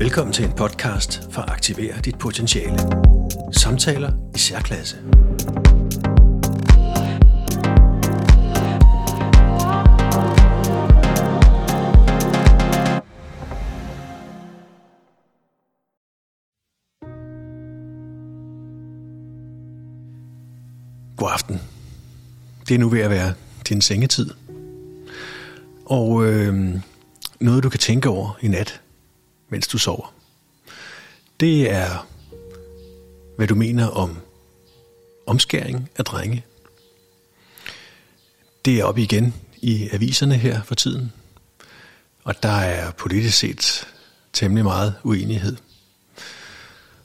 Velkommen til en podcast for at aktivere dit potentiale. Samtaler i særklasse. God aften. Det er nu ved at være din sengetid. Og øh, noget du kan tænke over i nat, mens du sover, det er, hvad du mener om omskæring af drenge. Det er op igen i aviserne her for tiden, og der er politisk set temmelig meget uenighed.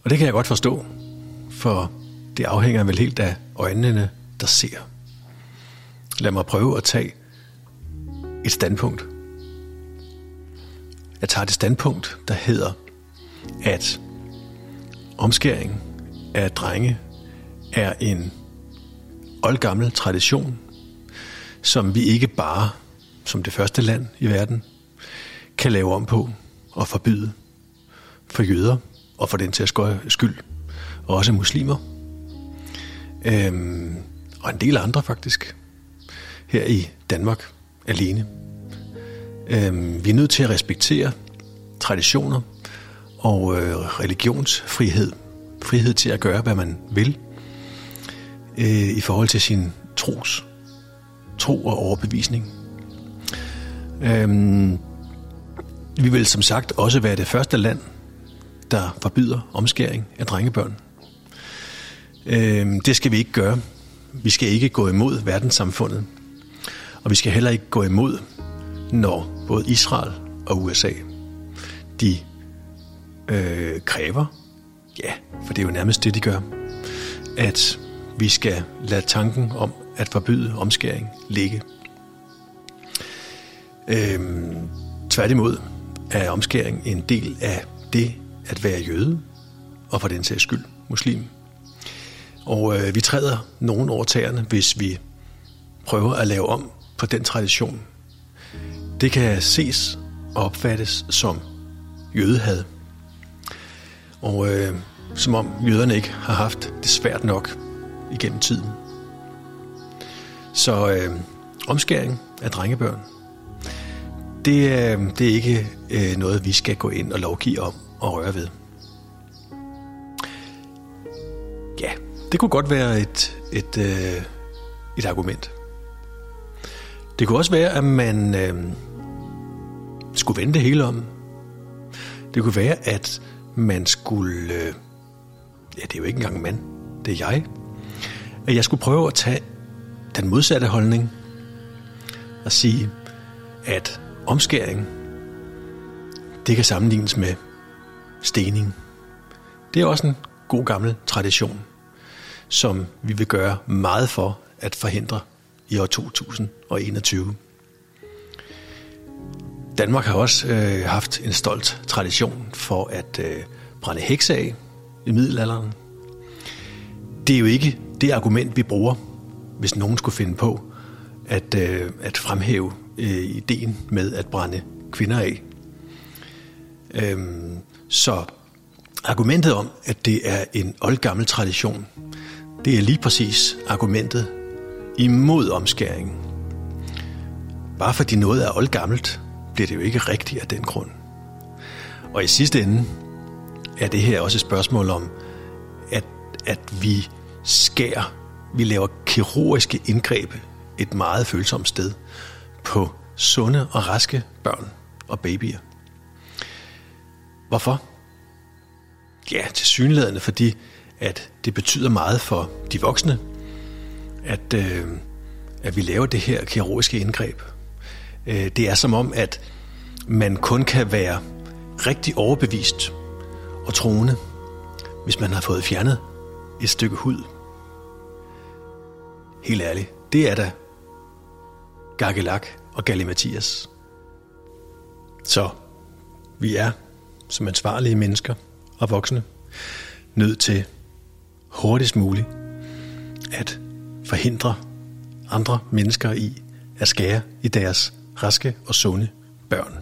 Og det kan jeg godt forstå, for det afhænger vel helt af øjnene, der ser. Lad mig prøve at tage et standpunkt. Jeg tager det standpunkt, der hedder, at omskæring af drenge er en oldgammel tradition, som vi ikke bare som det første land i verden kan lave om på og forbyde for jøder og for den til skyld, og også muslimer. Øhm, og en del andre faktisk, her i Danmark alene. Øhm, vi er nødt til at respektere traditioner og øh, religionsfrihed. Frihed til at gøre, hvad man vil øh, i forhold til sin tros, tro og overbevisning. Øhm, vi vil som sagt også være det første land, der forbyder omskæring af drengebørn. Øhm, det skal vi ikke gøre. Vi skal ikke gå imod verdenssamfundet. Og vi skal heller ikke gå imod, når både Israel og USA, de øh, kræver, ja, for det er jo nærmest det, de gør, at vi skal lade tanken om at forbyde omskæring ligge. Øhm, tværtimod er omskæring en del af det at være jøde, og for den sags skyld muslim. Og øh, vi træder nogen over tæerne, hvis vi prøver at lave om på den tradition. Det kan ses og opfattes som jødehad. Og øh, som om jøderne ikke har haft det svært nok igennem tiden. Så øh, omskæring af drengebørn, det, øh, det er ikke øh, noget, vi skal gå ind og lovgive om og røre ved. Ja, det kunne godt være et, et, øh, et argument. Det kunne også være, at man øh, skulle vende det hele om. Det kunne være, at man skulle... Øh, ja, det er jo ikke engang mand. Det er jeg. At jeg skulle prøve at tage den modsatte holdning og sige, at omskæring, det kan sammenlignes med stening. Det er også en god gammel tradition, som vi vil gøre meget for at forhindre i år 2021. Danmark har også øh, haft en stolt tradition for at øh, brænde hekse af i middelalderen. Det er jo ikke det argument, vi bruger, hvis nogen skulle finde på at, øh, at fremhæve øh, ideen med at brænde kvinder af. Øhm, så argumentet om, at det er en oldgammel tradition, det er lige præcis argumentet imod omskæringen. Bare fordi noget er oldgammelt, bliver det jo ikke rigtigt af den grund. Og i sidste ende er det her også et spørgsmål om, at, at vi skærer, vi laver kirurgiske indgreb et meget følsomt sted på sunde og raske børn og babyer. Hvorfor? Ja, til synlædende, fordi at det betyder meget for de voksne, at, øh, at vi laver det her kirurgiske indgreb. Øh, det er som om, at man kun kan være rigtig overbevist og troende, hvis man har fået fjernet et stykke hud. Helt ærligt, det er da Gagelak og Mathias. Så vi er som ansvarlige mennesker og voksne nødt til hurtigst muligt at forhindre andre mennesker i at skære i deres raske og sunde børn.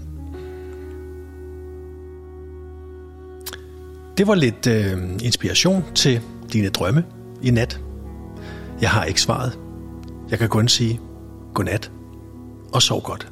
Det var lidt øh, inspiration til dine drømme i nat. Jeg har ikke svaret. Jeg kan kun sige godnat og sov godt.